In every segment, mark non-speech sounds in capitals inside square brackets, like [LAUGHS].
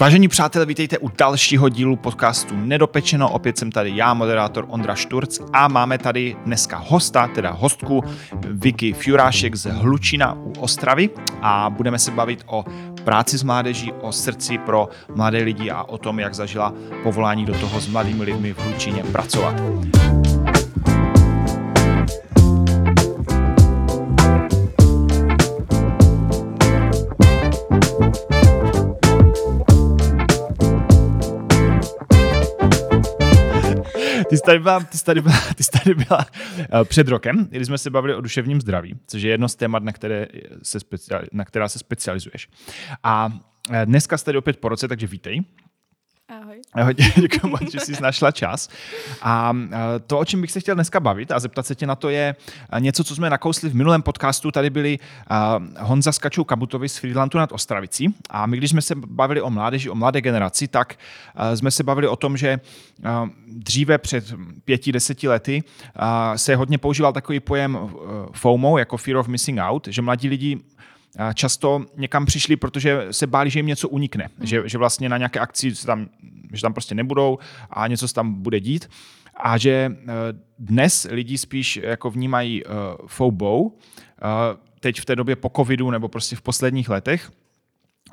Vážení přátelé, vítejte u dalšího dílu podcastu Nedopečeno. Opět jsem tady já, moderátor Ondra Šturc a máme tady dneska hosta, teda hostku Vicky Furášek z Hlučina u Ostravy a budeme se bavit o práci s mládeží, o srdci pro mladé lidi a o tom, jak zažila povolání do toho s mladými lidmi v Hlučině pracovat. Ty jsi tady byla, ty jsi tady byla, ty jsi tady byla uh, před rokem, kdy jsme se bavili o duševním zdraví, což je jedno z témat, na, které se speciál, na která se specializuješ. A eh, dneska jsi tady opět po roce, takže vítej. Ahoj. Ahoj, [LAUGHS] děkuji moc, že jsi našla čas. A to, o čem bych se chtěl dneska bavit a zeptat se tě na to, je něco, co jsme nakousli v minulém podcastu. Tady byli Honza Skačou Kabutovi z Friedlandu nad Ostravicí. A my, když jsme se bavili o mládeži, o mladé generaci, tak jsme se bavili o tom, že dříve před pěti, deseti lety se hodně používal takový pojem FOMO, jako Fear of Missing Out, že mladí lidi často někam přišli, protože se báli, že jim něco unikne, hmm. že, že vlastně na nějaké akci tam, že tam prostě nebudou a něco se tam bude dít a že eh, dnes lidi spíš jako vnímají uh, FOBO, uh, teď v té době po covidu nebo prostě v posledních letech,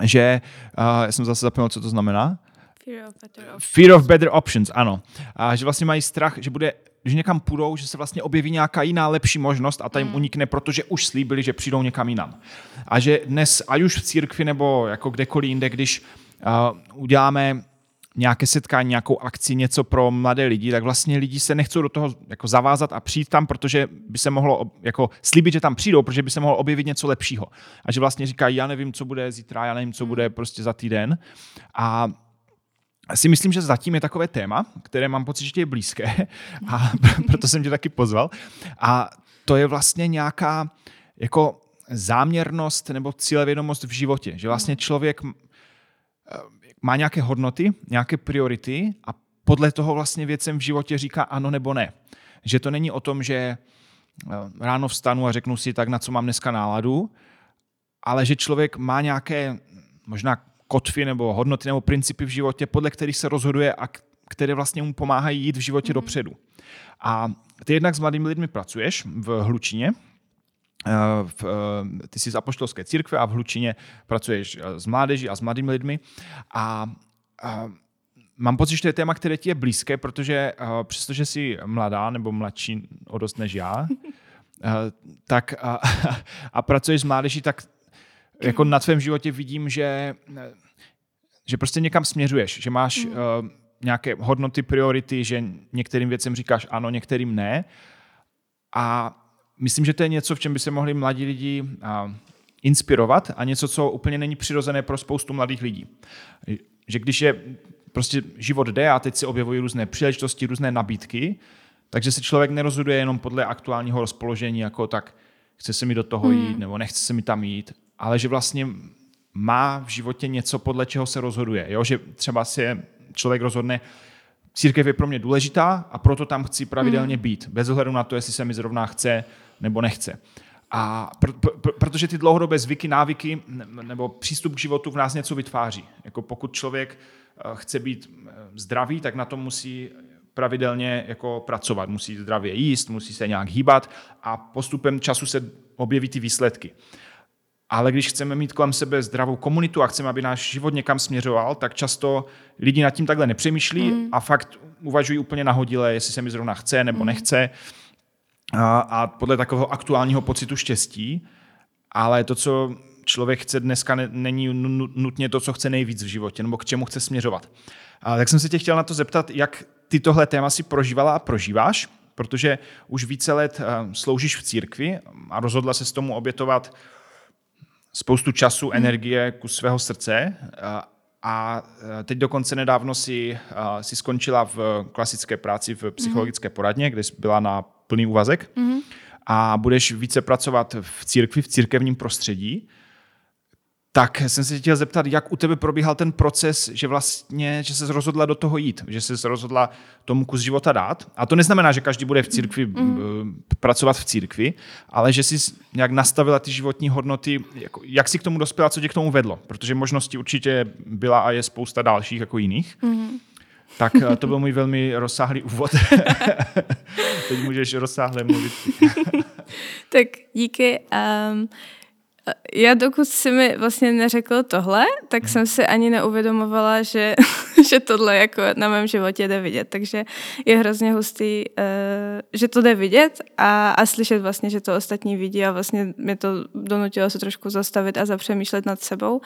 že, uh, já jsem zase zapomněl, co to znamená, Fear of better options. Fear of better options, ano. A že vlastně mají strach, že bude když někam půjdou, že se vlastně objeví nějaká jiná lepší možnost a ta jim mm. unikne, protože už slíbili, že přijdou někam jinam. A že dnes, ať už v církvi nebo jako kdekoliv jinde, když uh, uděláme nějaké setkání, nějakou akci, něco pro mladé lidi, tak vlastně lidi se nechcou do toho jako zavázat a přijít tam, protože by se mohlo jako slíbit, že tam přijdou, protože by se mohlo objevit něco lepšího. A že vlastně říkají, já nevím, co bude zítra, já nevím, co mm. bude prostě za týden. A si myslím, že zatím je takové téma, které mám pocit, že je blízké a [LAUGHS] proto jsem tě taky pozval. A to je vlastně nějaká jako záměrnost nebo cílevědomost v životě, že vlastně člověk eh, má nějaké hodnoty, nějaké priority a podle toho vlastně věcem v životě říká ano nebo ne. Že to není o tom, že eh, ráno vstanu a řeknu si tak, na co mám dneska náladu, ale že člověk má nějaké možná kotvy nebo hodnoty nebo principy v životě, podle kterých se rozhoduje a které vlastně mu pomáhají jít v životě mm. dopředu. A ty jednak s mladými lidmi pracuješ v Hlučině, eh, v, eh, ty jsi z apoštolské církve a v Hlučině pracuješ eh, s mládeží a s mladými lidmi a, a mám pocit, že to je téma, které ti je blízké, protože přestože jsi mladá nebo mladší o dost než já, [LAUGHS] tak a, [LAUGHS] a pracuješ s mládeží, tak jako na tvém životě vidím, že, že prostě někam směřuješ, že máš mm. uh, nějaké hodnoty, priority, že některým věcem říkáš ano, některým ne. A myslím, že to je něco, v čem by se mohli mladí lidi uh, inspirovat a něco, co úplně není přirozené pro spoustu mladých lidí. Že když je prostě život jde a teď se objevují různé příležitosti, různé nabídky, takže se člověk nerozhoduje jenom podle aktuálního rozpoložení, jako tak chce se mi do toho jít, mm. nebo nechce se mi tam jít, ale že vlastně má v životě něco, podle čeho se rozhoduje. Jo? Že třeba si člověk rozhodne, církev je pro mě důležitá a proto tam chci pravidelně hmm. být, bez ohledu na to, jestli se mi zrovna chce nebo nechce. A pr- pr- protože ty dlouhodobé zvyky, návyky nebo přístup k životu v nás něco vytváří. Jako pokud člověk eh, chce být eh, zdravý, tak na tom musí pravidelně jako pracovat. Musí zdravě jíst, musí se nějak hýbat a postupem času se objeví ty výsledky. Ale když chceme mít kolem sebe zdravou komunitu a chceme, aby náš život někam směřoval, tak často lidi nad tím takhle nepřemýšlí mm. a fakt uvažují úplně nahodile, jestli se mi zrovna chce nebo mm. nechce. A, a podle takového aktuálního pocitu štěstí. Ale to, co člověk chce dneska, není nutně to, co chce nejvíc v životě, nebo k čemu chce směřovat. A tak jsem se tě chtěl na to zeptat, jak ty tohle téma si prožívala a prožíváš, protože už více let eh, sloužíš v církvi a rozhodla se s tomu obětovat spoustu času, hmm. energie ku svého srdce a teď dokonce nedávno si, si skončila v klasické práci v psychologické poradně, kde jsi byla na plný úvazek a budeš více pracovat v církvi, v církevním prostředí. Tak jsem se chtěl zeptat, jak u tebe probíhal ten proces, že vlastně, že se rozhodla do toho jít, že se rozhodla tomu kus života dát. A to neznamená, že každý bude v církvi mm. pracovat v církvi, ale že jsi nějak nastavila ty životní hodnoty, jako, jak jsi k tomu dospěla, co tě k tomu vedlo, protože možností určitě byla a je spousta dalších jako jiných. Mm. Tak eh, to byl můj velmi rozsáhlý úvod. [LAUGHS] Teď můžeš rozsáhle mluvit. [LAUGHS] tak díky. Um, já dokud si mi vlastně neřekl tohle, tak hmm. jsem si ani neuvědomovala, že, [LAUGHS] že tohle jako na mém životě jde vidět. Takže je hrozně hustý, uh, že to jde vidět a, a slyšet vlastně, že to ostatní vidí a vlastně mě to donutilo se trošku zastavit a zapřemýšlet nad sebou.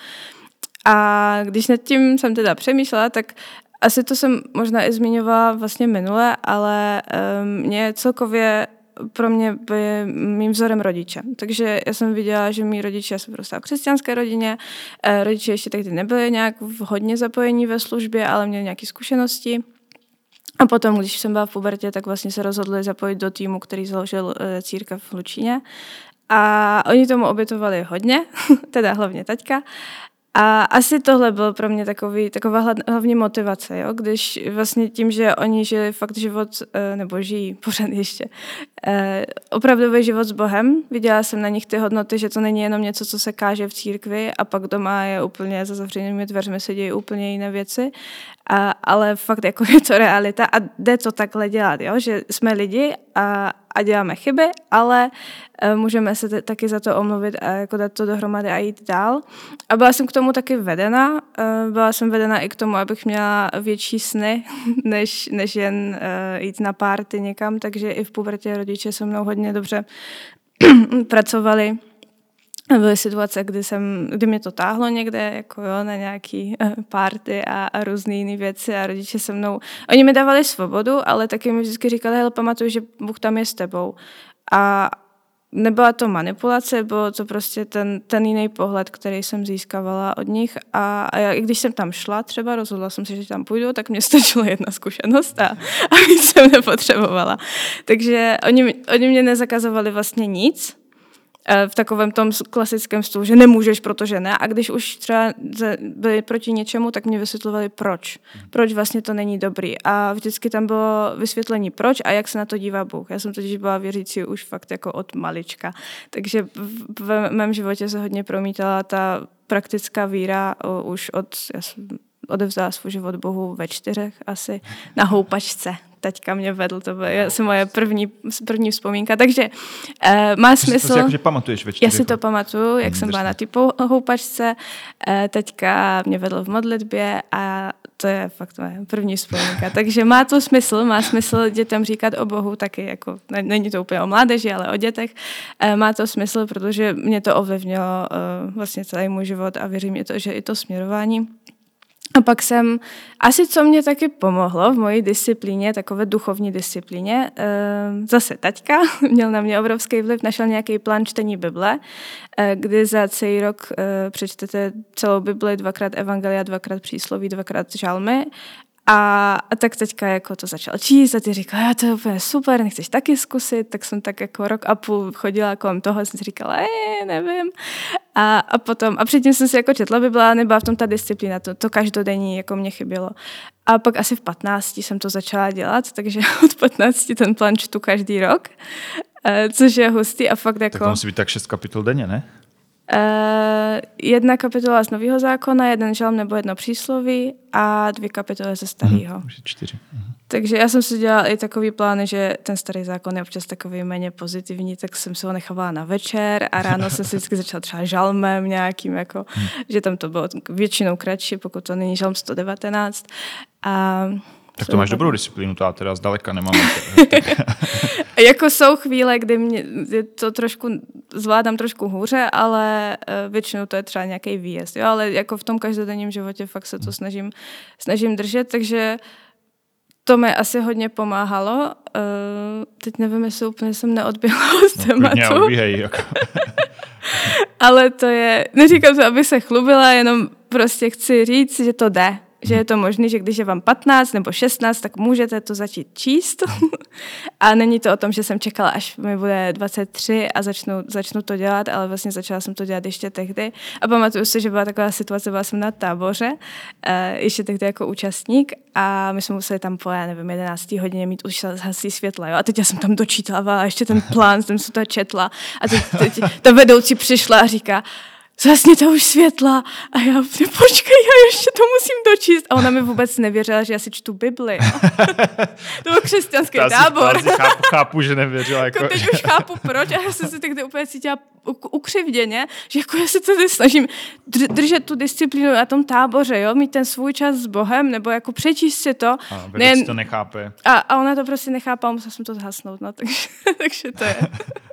A když nad tím jsem teda přemýšlela, tak asi to jsem možná i zmiňovala vlastně minule, ale um, mě celkově pro mě by mým vzorem rodiče. Takže já jsem viděla, že mý rodiče, jsem prostě v křesťanské rodině, eh, rodiče ještě tehdy nebyli nějak hodně zapojení ve službě, ale měli nějaké zkušenosti. A potom, když jsem byla v pubertě, tak vlastně se rozhodli zapojit do týmu, který založil eh, církev v Lučíně. A oni tomu obětovali hodně, [LAUGHS] teda hlavně taťka. A asi tohle byl pro mě takový, taková hlavní motivace, jo? když vlastně tím, že oni žili fakt život, eh, nebo žijí pořád ještě, opravdový život s Bohem. Viděla jsem na nich ty hodnoty, že to není jenom něco, co se káže v církvi a pak doma je úplně za zavřenými dveřmi se dějí úplně jiné věci, a, ale fakt jako [LAUGHS] je to realita a jde to takhle dělat, jo? že jsme lidi a, a děláme chyby, ale uh, můžeme se t- taky za to omluvit a jako dát to dohromady a jít dál. A byla jsem k tomu taky vedena. Uh, byla jsem vedena i k tomu, abych měla větší sny, [LAUGHS] než, než jen uh, jít na párty někam, takže i v pubertě rodiče se mnou hodně dobře [CLEARS THROAT] pracovali byly situace, kdy, jsem, kdy mě to táhlo někde, jako jo, na nějaký uh, party a, a různé jiné věci a rodiče se mnou, oni mi dávali svobodu, ale taky mi vždycky říkali, hele, pamatuj, že Bůh tam je s tebou. A nebyla to manipulace, bylo to prostě ten, ten jiný pohled, který jsem získávala od nich a, a já, když jsem tam šla třeba, rozhodla jsem se, že tam půjdu, tak mě [LAUGHS] stačila jedna zkušenost a, a víc jsem nepotřebovala. Takže oni, oni mě nezakazovali vlastně nic, v takovém tom klasickém stylu, že nemůžeš, protože ne. A když už třeba byli proti něčemu, tak mě vysvětlovali proč. Proč vlastně to není dobrý. A vždycky tam bylo vysvětlení proč a jak se na to dívá Bůh. Já jsem totiž byla věřící už fakt jako od malička. Takže v mém životě se hodně promítala ta praktická víra už od, já jsem odevzdala svůj život Bohu ve čtyřech asi na houpačce teďka mě vedl, to byla asi moje první, první vzpomínka, takže uh, má smysl... To si jako, že pamatuješ ve Já si to pamatuju, jak hmm, jsem byla na ty houpačce, uh, teďka mě vedl v modlitbě a to je fakt moje první vzpomínka. [LAUGHS] Takže má to smysl, má smysl dětem říkat o Bohu taky, jako není to úplně o mládeži, ale o dětech. Uh, má to smysl, protože mě to ovlivnilo vlastně celý můj život a věřím, je to, že i to směrování a pak jsem, asi co mě taky pomohlo v mojí disciplíně, takové duchovní disciplíně, ehm, zase taťka [LAUGHS] měl na mě obrovský vliv, našel nějaký plán čtení Bible, eh, kdy za celý rok eh, přečtete celou Bibli, dvakrát Evangelia, dvakrát přísloví, dvakrát žalmy a, a tak teďka jako to začal číst a ty říkala, já to je úplně super, nechceš taky zkusit, tak jsem tak jako rok a půl chodila kolem toho, jsem si říkala, nevím. A, a potom, a předtím jsem si jako četla Bibla, nebyla v tom ta disciplína, to, to každodenní jako mě chybělo. A pak asi v 15 jsem to začala dělat, takže [LAUGHS] od 15 ten plán čtu každý rok, eh, což je hustý a fakt jako... Tak to musí být tak 6 kapitol denně, ne? Uh, jedna kapitola z Nového zákona, jeden žalm nebo jedno přísloví a dvě kapitoly ze starého. Hmm, čtyři. Hmm. Takže já jsem si dělala i takový plán, že ten starý zákon je občas takový méně pozitivní, tak jsem se ho nechávala na večer a ráno jsem si vždycky začala třeba žalmem nějakým, jako, hmm. že tam to bylo většinou kratší, pokud to není žalm 119. A tak to máš dobrou disciplínu, to já teda zdaleka nemám. [LAUGHS] jako jsou chvíle, kdy mě to trošku zvládám trošku hůře, ale eh, většinou to je třeba nějaký výjezd. Jo? Ale jako v tom každodenním životě fakt se to hmm. snažím, snažím držet, takže to mi asi hodně pomáhalo. Uh, teď nevím, jestli úplně jsem neodběhla [LAUGHS] z no, tématu. Odbíhej, jako. [LAUGHS] ale to je, neříkám to, aby se chlubila, jenom prostě chci říct, že to jde že je to možné, že když je vám 15 nebo 16, tak můžete to začít číst. [LAUGHS] a není to o tom, že jsem čekala, až mi bude 23 a začnu, začnu to dělat, ale vlastně začala jsem to dělat ještě tehdy. A pamatuju si, že byla taková situace, byla jsem na táboře, uh, ještě tehdy jako účastník a my jsme museli tam po, já nevím, 11. hodině mít už zhasí světla, jo? A teď já jsem tam dočítala ještě ten plán, jsem se to četla a teď, teď ta vedoucí přišla a říká, to už světla. A já, počkej, já ještě to musím dočíst. A ona mi vůbec nevěřila, že já si čtu Bibli. [LAUGHS] to byl křesťanský Ta tábor. Si, chápu, chápu, že nevěřila. Jako... teď už chápu, proč. A já jsem se tehdy úplně cítila ukřivděně, že jako já se tady snažím držet tu disciplínu na tom táboře, jo, mít ten svůj čas s Bohem, nebo jako přečíst si to. A ne, to nechápe. A, a ona to prostě nechápala, musela jsem to zhasnout, no, takže, [LAUGHS] takže to je. [LAUGHS]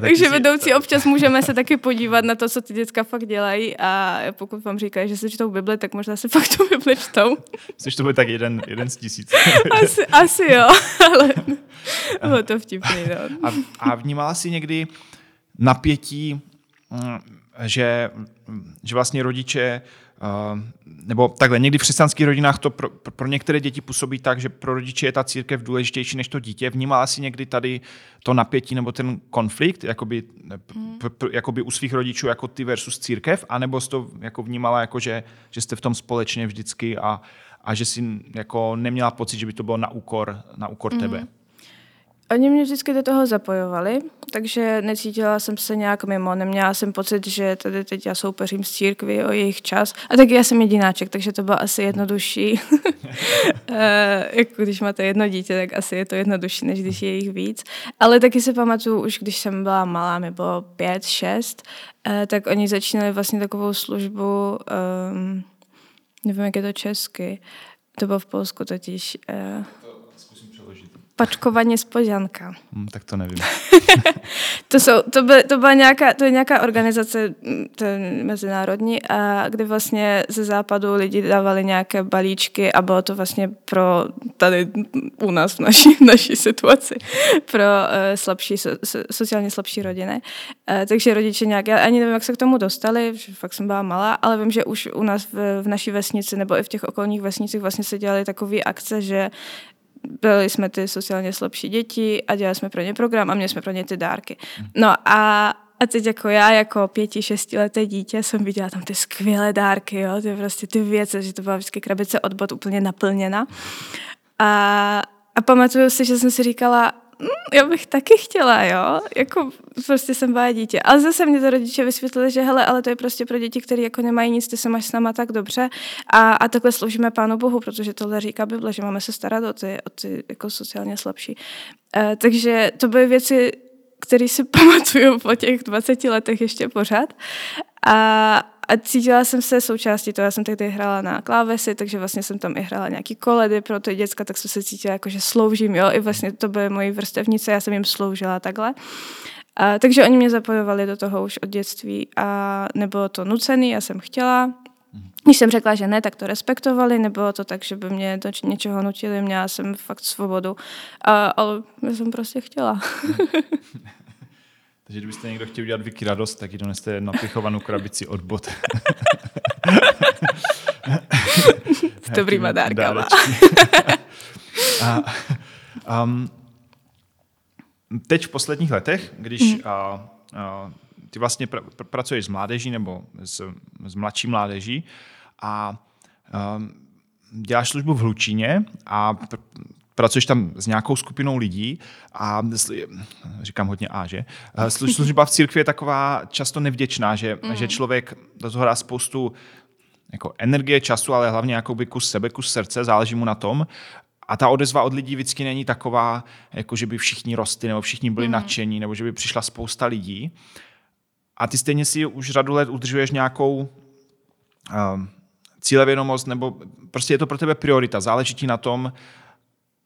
Takže vedoucí si... občas můžeme se taky podívat na to, co ty děcka fakt dělají a pokud vám říkají, že se čtou Bible, tak možná se fakt tu Bible čtou. Myslíš, že to bude tak jeden, jeden z tisíc? asi, asi jo, ale bylo to vtipný. No. A, a vnímala jsi někdy napětí, mm, že, že vlastně rodiče nebo takhle, někdy v křesťanských rodinách to pro, pro některé děti působí tak, že pro rodiče je ta církev důležitější než to dítě. Vnímala si někdy tady to napětí nebo ten konflikt, jakoby, mm. jakoby u svých rodičů jako ty versus církev, anebo jsi to jako vnímala jako, že, že jste v tom společně vždycky a, a že si jako neměla pocit, že by to bylo na úkor, na úkor mm. tebe? Oni mě vždycky do toho zapojovali, takže necítila jsem se nějak mimo. Neměla jsem pocit, že tady teď já soupeřím s církví o jejich čas. A taky já jsem jedináček, takže to bylo asi jednodušší. [LAUGHS] Jako když máte jedno dítě, tak asi je to jednodušší, než když je jich víc. Ale taky se pamatuju, už když jsem byla malá, mi bylo pět, šest, eh, tak oni začínali vlastně takovou službu, um, nevím, jak je to česky, to bylo v Polsku totiž. Uh, Pačkovaně spožanka. Hmm, tak to nevím. [LAUGHS] to, jsou, to, by, to, byla nějaká, to je nějaká organizace mm, to je mezinárodní, a kde vlastně ze západu lidi dávali nějaké balíčky a bylo to vlastně pro tady u nás v naší, v naší situaci, pro uh, slabší, so, sociálně slabší rodiny. Uh, takže rodiče nějak, já ani nevím, jak se k tomu dostali, že fakt jsem byla malá, ale vím, že už u nás v, v naší vesnici nebo i v těch okolních vesnicích vlastně se dělaly takové akce, že byli jsme ty sociálně slabší děti a dělali jsme pro ně program a měli jsme pro ně ty dárky. No a a teď jako já, jako pěti, šestileté dítě, jsem viděla tam ty skvělé dárky, jo, ty prostě ty věci, že to byla vždycky krabice od bod úplně naplněna. A, a pamatuju si, že jsem si říkala, Mm, já bych taky chtěla, jo, jako prostě jsem byla dítě. Ale zase mě to rodiče vysvětlili, že hele, ale to je prostě pro děti, které jako nemají nic, ty se máš s náma tak dobře a, a takhle sloužíme Pánu Bohu, protože tohle říká Bible, že máme se starat o ty, o ty jako sociálně slabší. E, takže to byly věci, které si [LAUGHS] pamatuju po těch 20 letech ještě pořád. A, a cítila jsem se součástí toho, já jsem tehdy hrála na klávesi, takže vlastně jsem tam i hrála nějaký koledy pro ty děcka, tak jsem se cítila jako, že sloužím, jo, i vlastně to byly moji vrstevnice, já jsem jim sloužila takhle. A, takže oni mě zapojovali do toho už od dětství a nebylo to nucený, já jsem chtěla. Když jsem řekla, že ne, tak to respektovali, nebylo to tak, že by mě do něčeho nutili, měla jsem fakt svobodu, a, ale já jsem prostě chtěla. [LAUGHS] Takže kdybyste někdo chtěl udělat Vicky radost, tak ji doneste napichovanou krabici od bot. S dobrýma dárkama. a, um, teď v posledních letech, když mm. a, a, ty vlastně pr- pr- pracuješ s mládeží nebo s, s mladší mládeží a um, děláš službu v Hlučíně a pr- pracuješ tam s nějakou skupinou lidí a říkám hodně A, že? Služba v církvi je taková často nevděčná, že, mm. že člověk do toho dá spoustu jako energie, času, ale hlavně jakoby kus sebe, kus srdce, záleží mu na tom. A ta odezva od lidí vždycky není taková, jako že by všichni rostli, nebo všichni byli mm. nadšení, nebo že by přišla spousta lidí. A ty stejně si už řadu let udržuješ nějakou um, cílevědomost, nebo prostě je to pro tebe priorita. Záleží ti na tom,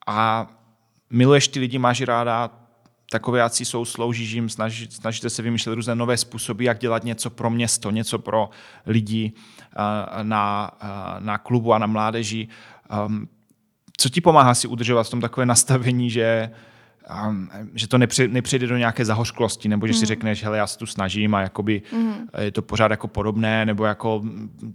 a miluješ ty lidi, máš ráda, takové jací jsou, sloužíš jim, snaží, snažíte se vymýšlet různé nové způsoby, jak dělat něco pro město, něco pro lidi na, na klubu a na mládeži. Co ti pomáhá si udržovat v tom takové nastavení, že že to nepři, nepřijde do nějaké zahořklosti, nebo že mm. si řekneš, hele, já se tu snažím a jakoby mm. je to pořád jako podobné, nebo jako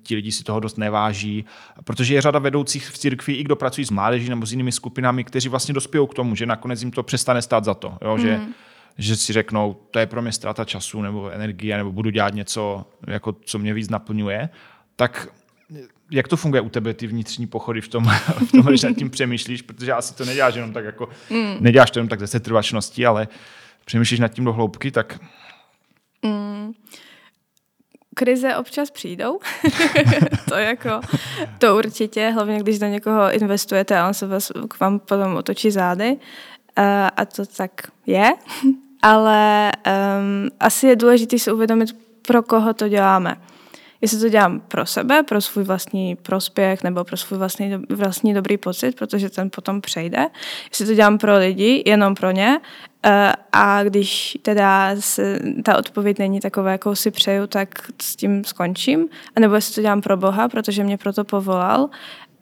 ti lidi si toho dost neváží, protože je řada vedoucích v církvi, i kdo pracují s mládeží nebo s jinými skupinami, kteří vlastně dospějí k tomu, že nakonec jim to přestane stát za to, jo? Mm. že že si řeknou, to je pro mě ztráta času nebo energie, nebo budu dělat něco, jako, co mě víc naplňuje, tak jak to funguje u tebe, ty vnitřní pochody v tom, [LAUGHS] v tom když nad tím přemýšlíš, protože asi to neděláš jenom tak jako, mm. neděláš to jenom tak ze setrvačnosti, ale přemýšlíš nad tím do hloubky, tak... Mm. Krize občas přijdou, [LAUGHS] to jako, to určitě, hlavně když do někoho investujete a on se vás, k vám potom otočí zády. Uh, a to tak je, [LAUGHS] ale um, asi je důležité si uvědomit, pro koho to děláme jestli to dělám pro sebe, pro svůj vlastní prospěch nebo pro svůj vlastní, vlastní dobrý pocit, protože ten potom přejde. Jestli to dělám pro lidi, jenom pro ně. Eh, a když teda se, ta odpověď není taková, jakou si přeju, tak s tím skončím. A nebo jestli to dělám pro Boha, protože mě proto povolal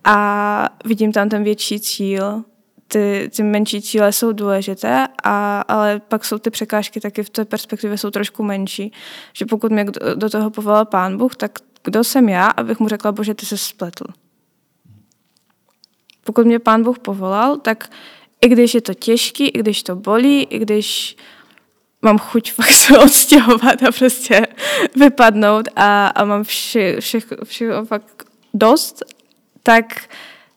a vidím tam ten větší cíl, ty, ty menší cíle jsou důležité, a, ale pak jsou ty překážky taky v té perspektivě jsou trošku menší. Že pokud mě do toho povolal pán Bůh, tak kdo jsem já, abych mu řekla, bože, ty se spletl. Pokud mě pán Bůh povolal, tak i když je to těžký, i když to bolí, i když mám chuť [LAUGHS] fakt se odstěhovat a prostě vypadnout a, a mám vše, vše, všeho fakt dost, tak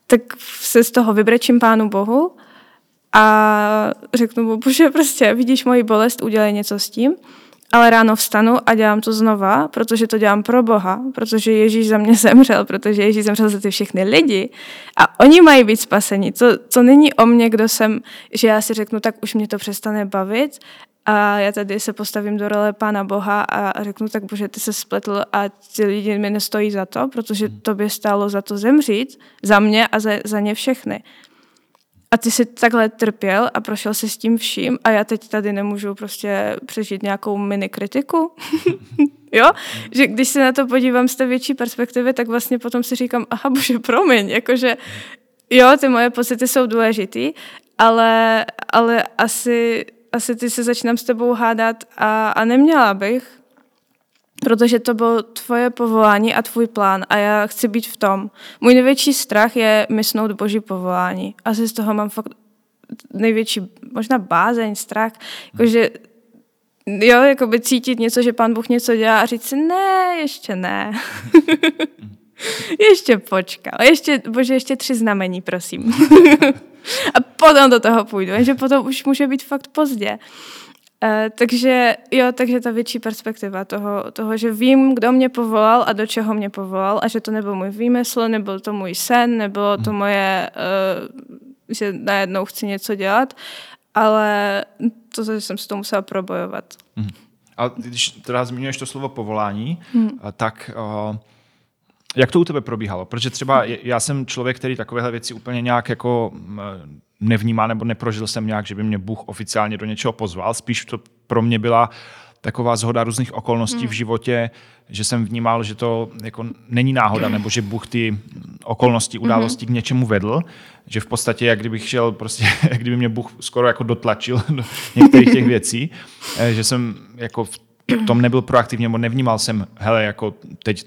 tak se z toho vybrečím Pánu Bohu a řeknu mu, bože, prostě vidíš moji bolest, udělej něco s tím. Ale ráno vstanu a dělám to znova, protože to dělám pro Boha, protože Ježíš za mě zemřel, protože Ježíš zemřel za ty všechny lidi a oni mají být spaseni. To, to není o mě, kdo jsem, že já si řeknu, tak už mě to přestane bavit a já tady se postavím do role Pána Boha a řeknu tak, bože, ty se spletl a ty lidi mi nestojí za to, protože hmm. to by stálo za to zemřít, za mě a za, za ně všechny. A ty jsi takhle trpěl a prošel si s tím vším a já teď tady nemůžu prostě přežít nějakou mini kritiku. [LAUGHS] jo? Že když se na to podívám z té větší perspektivy, tak vlastně potom si říkám, aha bože, promiň, jakože jo, ty moje pocity jsou důležitý, ale, ale asi asi ty se začínám s tebou hádat a, a neměla bych, protože to bylo tvoje povolání a tvůj plán a já chci být v tom. Můj největší strach je mysnout boží povolání. Asi z toho mám fakt největší, možná bázeň, strach, jakože jo, jako by cítit něco, že pán Bůh něco dělá a říct si, ne, ještě ne. [LAUGHS] ještě počkal, ještě, bože, ještě tři znamení, prosím. [LAUGHS] a potom do toho půjdu, jenže potom už může být fakt pozdě. Uh, takže jo, takže ta větší perspektiva toho, toho, že vím, kdo mě povolal a do čeho mě povolal a že to nebyl můj výmysl, nebyl to můj sen, nebylo to hmm. moje, uh, že najednou chci něco dělat, ale to, že jsem si to musela probojovat. Hmm. A když teda zmiňuješ to slovo povolání, hmm. tak uh, jak to u tebe probíhalo? Protože třeba já jsem člověk, který takovéhle věci úplně nějak jako nevnímá nebo neprožil jsem nějak, že by mě Bůh oficiálně do něčeho pozval. Spíš to pro mě byla taková zhoda různých okolností mm. v životě, že jsem vnímal, že to jako není náhoda, nebo že Bůh ty okolnosti, události mm-hmm. k něčemu vedl, že v podstatě, jak kdybych šel, prostě, [LAUGHS] jak kdyby mě Bůh skoro jako dotlačil do některých těch věcí, eh, že jsem jako v tom nebyl proaktivně, nebo nevnímal jsem, hele, jako teď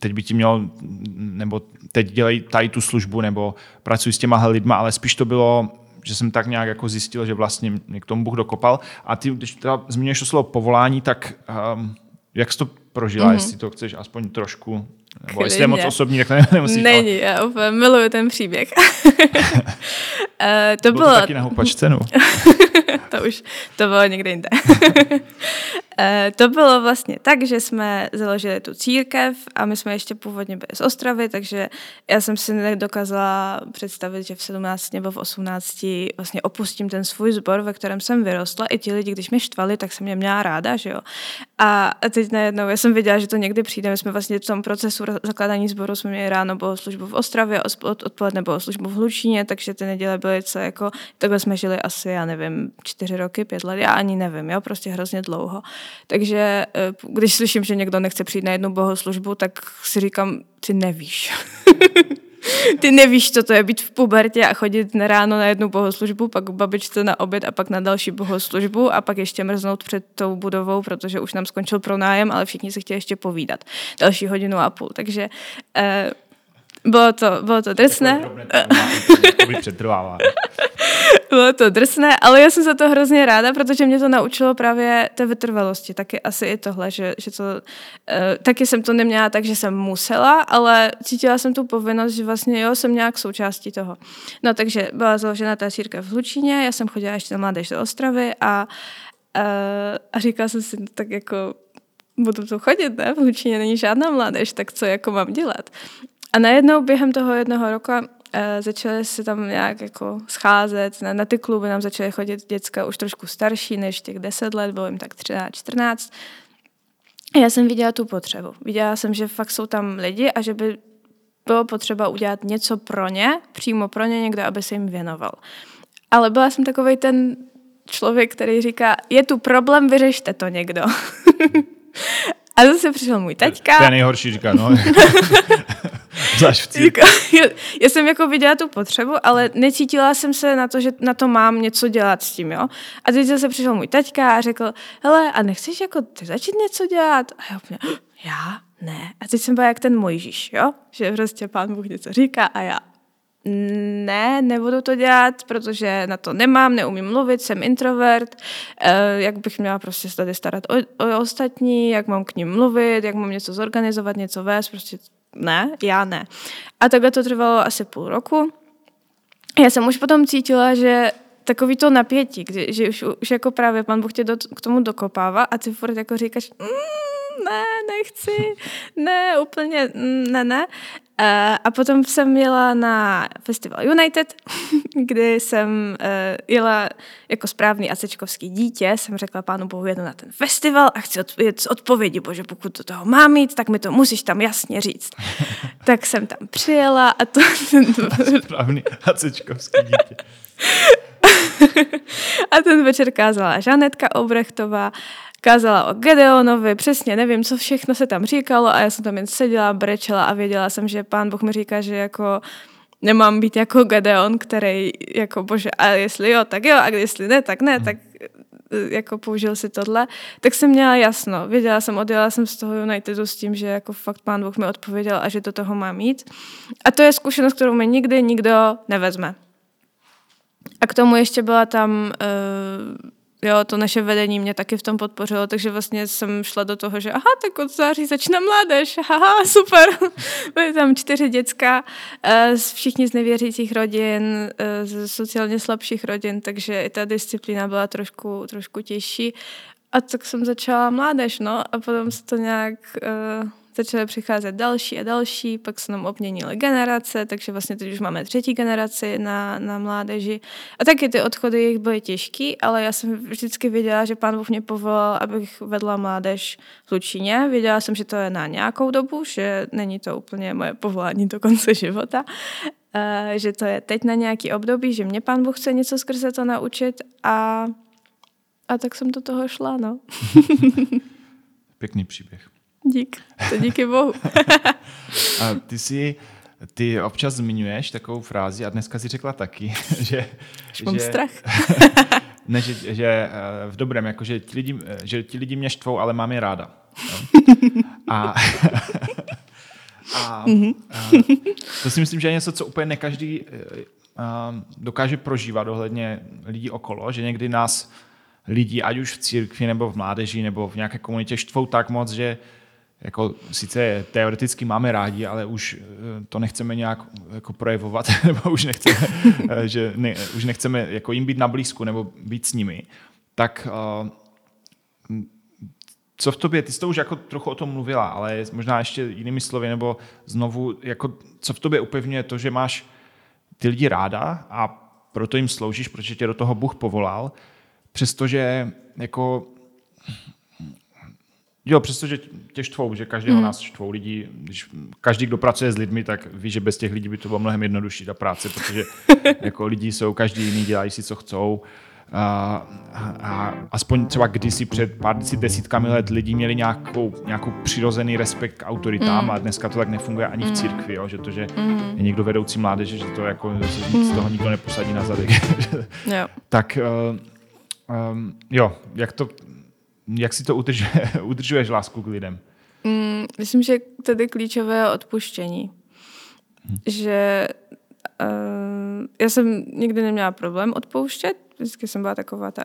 teď by ti měl, nebo teď dělej tady tu službu, nebo pracuji s těma lidma, ale spíš to bylo, že jsem tak nějak jako zjistil, že vlastně mě k tomu Bůh dokopal. A ty, když teda zmiňuješ to slovo povolání, tak um, jak jsi to prožila, mm-hmm. jestli to chceš aspoň trošku, nebo Klidně. jestli je moc osobní, tak ne, nemusíš. Není, ale... já úplně miluju ten příběh. Uh, [LAUGHS] to bylo, bylo to taky na houpačcenu. [LAUGHS] [LAUGHS] to už, to bylo někde jinde. uh, [LAUGHS] to bylo vlastně tak, že jsme založili tu církev a my jsme ještě původně byli z Ostravy, takže já jsem si nedokázala představit, že v 17 nebo v 18 vlastně opustím ten svůj sbor, ve kterém jsem vyrostla. I ti lidi, když mě štvali, tak jsem mě měla ráda, že jo. A teď najednou, já jsem věděla, že to někdy přijde. My jsme vlastně v tom procesu zakládání sboru jsme měli ráno službu v Ostravě, odpoledne službu v Hlučíně, takže ty neděle byly co jako, takhle jsme žili asi, já nevím, čtyři roky, pět let, já ani nevím, jo, prostě hrozně dlouho. Takže eh, když slyším, že někdo nechce přijít na jednu bohoslužbu, tak si říkám, ty nevíš. [LAUGHS] Ty nevíš, co to je být v pubertě a chodit na ráno na jednu bohoslužbu, pak babičce na oběd a pak na další bohoslužbu a pak ještě mrznout před tou budovou, protože už nám skončil pronájem, ale všichni se chtěli ještě povídat. Další hodinu a půl. Takže eh, bylo to, bylo to drsné. [LAUGHS] bylo to drsné, ale já jsem za to hrozně ráda, protože mě to naučilo právě té vytrvalosti. Taky asi i tohle, že, že to, uh, taky jsem to neměla tak, že jsem musela, ale cítila jsem tu povinnost, že vlastně jo, jsem nějak součástí toho. No takže byla založena ta církev v Lučíně, já jsem chodila ještě na mládež do Ostravy a, uh, a říkala jsem si, no, tak jako budu tu chodit, ne? V Lučíně není žádná mládež, tak co jako mám dělat? A najednou během toho jednoho roka uh, začaly se tam nějak jako scházet, na, na ty kluby nám začaly chodit děcka už trošku starší než těch 10 let, bylo jim tak 13, 14. A já jsem viděla tu potřebu. Viděla jsem, že fakt jsou tam lidi a že by bylo potřeba udělat něco pro ně, přímo pro ně někdo, aby se jim věnoval. Ale byla jsem takový ten člověk, který říká, je tu problém, vyřešte to někdo. [LAUGHS] a zase přišel můj taťka. To je nejhorší, říká, no. [LAUGHS] [LAUGHS] jako, já jsem jako viděla tu potřebu, ale necítila jsem se na to, že na to mám něco dělat s tím, jo. A teď zase přišel můj taťka a řekl, hele, a nechceš jako ty začít něco dělat? A já úplně, já? Ne. A teď jsem byla jak ten Mojžíš, jo? Že prostě pán Bůh něco říká a já, ne, nebudu to dělat, protože na to nemám, neumím mluvit, jsem introvert, eh, jak bych měla prostě se tady starat o, o ostatní, jak mám k ním mluvit, jak mám něco zorganizovat, něco vést, prostě ne, já ne. A takhle to trvalo asi půl roku. Já jsem už potom cítila, že takový to napětí, kdy, že už, už jako právě pan Bůh tě do, k tomu dokopává a ty furt jako říkáš, mm, ne, nechci, ne, úplně, mm, ne, ne. Uh, a potom jsem jela na festival United, [LAUGHS] kdy jsem uh, jela jako správný acečkovský dítě, jsem řekla pánu Bohu jedu na ten festival a chci odpovědět odpovědi, bože, pokud to toho má mít, tak mi to musíš tam jasně říct. [LAUGHS] tak jsem tam přijela a to... [LAUGHS] správný acečkovský dítě. [LAUGHS] a ten večer kázala Žanetka Obrechtová kázala o Gedeonovi, přesně nevím, co všechno se tam říkalo a já jsem tam jen seděla, brečela a věděla jsem, že pán Bůh mi říká, že jako nemám být jako Gedeon, který jako bože, a jestli jo, tak jo, a jestli ne, tak ne, tak eh, jako použil si tohle, tak jsem měla jasno. Věděla jsem, odjela jsem z toho Unitedu s tím, že jako fakt pán Bůh mi odpověděl a že do toho má mít. A to je zkušenost, kterou mi nikdy nikdo nevezme. A k tomu ještě byla tam uh, jo, to naše vedení mě taky v tom podpořilo, takže vlastně jsem šla do toho, že aha, tak od září začne mládež, [LAUGHS] haha, super. [LAUGHS] Byly tam čtyři děcka, eh, všichni z nevěřících rodin, eh, z sociálně slabších rodin, takže i ta disciplína byla trošku, trošku těžší. A tak jsem začala mládež, no, a potom se to nějak uh, začaly přicházet další a další, pak se nám obměnily generace, takže vlastně teď už máme třetí generaci na, na mládeži. A taky ty odchody jich byly těžký, ale já jsem vždycky věděla, že pán Bůh mě povolal, abych vedla mládež v Lučíně. Věděla jsem, že to je na nějakou dobu, že není to úplně moje povolání do konce života, uh, že to je teď na nějaký období, že mě pán Bůh chce něco skrze to naučit a, a tak jsem do toho šla, no. [LAUGHS] Pěkný příběh. Dík, to díky bohu. [LAUGHS] a ty si ty občas zmiňuješ takovou frázi a dneska si řekla taky, [LAUGHS] že... Mám že, strach. [LAUGHS] ne, že, že eh, v dobrém, jako že ti lidi, eh, že ti lidi mě štvou, ale mám je ráda. No? A, a, mm-hmm. a to si myslím, že je něco, co úplně ne každý eh, dokáže prožívat ohledně lidí okolo, že někdy nás lidi, ať už v církvi nebo v mládeži nebo v nějaké komunitě štvou tak moc, že jako sice teoreticky máme rádi, ale už eh, to nechceme nějak jako projevovat, [LAUGHS] nebo už nechceme, eh, že ne, už nechceme jako jim být na blízku nebo být s nimi, tak uh, co v tobě, ty jsi to už jako trochu o tom mluvila, ale možná ještě jinými slovy, nebo znovu, jako co v tobě upevňuje to, že máš ty lidi ráda a proto jim sloužíš, protože tě do toho Bůh povolal, přestože jako Jo, přestože tě štvou, že každého mm. nás štvou lidi. Když každý, kdo pracuje s lidmi, tak ví, že bez těch lidí by to bylo mnohem jednodušší ta práce, protože [LAUGHS] jako lidi jsou, každý jiný dělají si, co chcou. a, a aspoň třeba kdysi před pár desítkami let lidi měli nějakou, nějakou přirozený respekt k autoritám mm. a dneska to tak nefunguje ani v mm. církvi, jo? že to, že mm. je někdo vedoucí mládeže, že to jako, že z toho nikdo neposadí na zadek. [LAUGHS] jo. tak um, jo, jak to, jak si to udržuje, [LAUGHS] udržuješ lásku k lidem? Mm, myslím, že tady klíčové je odpuštění. Hmm. Že uh, já jsem nikdy neměla problém odpouštět, vždycky jsem byla taková ta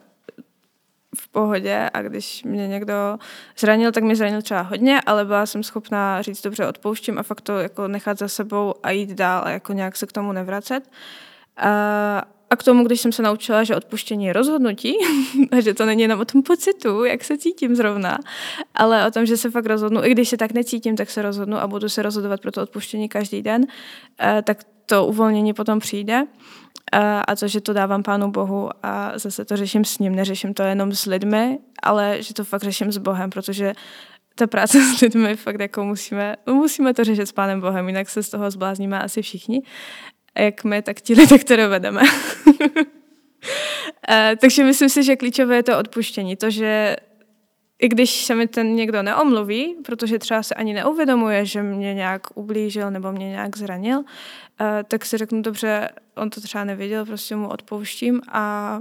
v pohodě a když mě někdo zranil, tak mě zranil třeba hodně, ale byla jsem schopná říct dobře odpouštím a fakt to jako nechat za sebou a jít dál a jako nějak se k tomu nevracet. A, a k tomu, když jsem se naučila, že odpuštění je rozhodnutí, [LAUGHS] a že to není jenom o tom pocitu, jak se cítím zrovna, ale o tom, že se fakt rozhodnu, i když se tak necítím, tak se rozhodnu a budu se rozhodovat pro to odpuštění každý den, tak to uvolnění potom přijde. A to, že to dávám Pánu Bohu a zase to řeším s ním, neřeším to jenom s lidmi, ale že to fakt řeším s Bohem, protože ta práce s lidmi fakt jako musíme, musíme to řešit s Pánem Bohem, jinak se z toho zblázníme asi všichni jak my, tak ti lidé, které vedeme. [LAUGHS] Eh, takže myslím si, že klíčové je to odpuštění. To, že i když se mi ten někdo neomluví, protože třeba se ani neuvědomuje, že mě nějak ublížil nebo mě nějak zranil, eh, tak si řeknu, dobře, on to třeba nevěděl, prostě mu odpouštím a,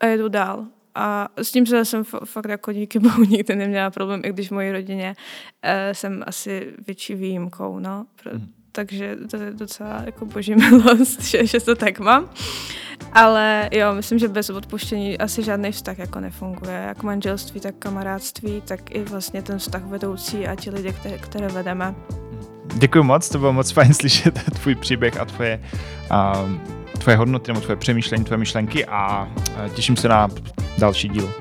a jedu dál. A s tím že jsem fakt jako díky [LAUGHS] bohu nikdy neměla problém, i když v mojí rodině uh, jsem asi větší výjimkou, no. Hmm takže to je docela jako boží [LAUGHS] milost, že, že to tak mám. Ale jo, myslím, že bez odpuštění asi žádný vztah jako nefunguje. Jak manželství, tak kamarádství, tak i vlastně ten vztah vedoucí a ti lidi, které, které vedeme. Děkuji moc, to bylo moc fajn [LAUGHS] slyšet tvůj příběh a tvoje, uh, tvoje hodnoty nebo tvoje přemýšlení, tvoje myšlenky a těším se na další díl.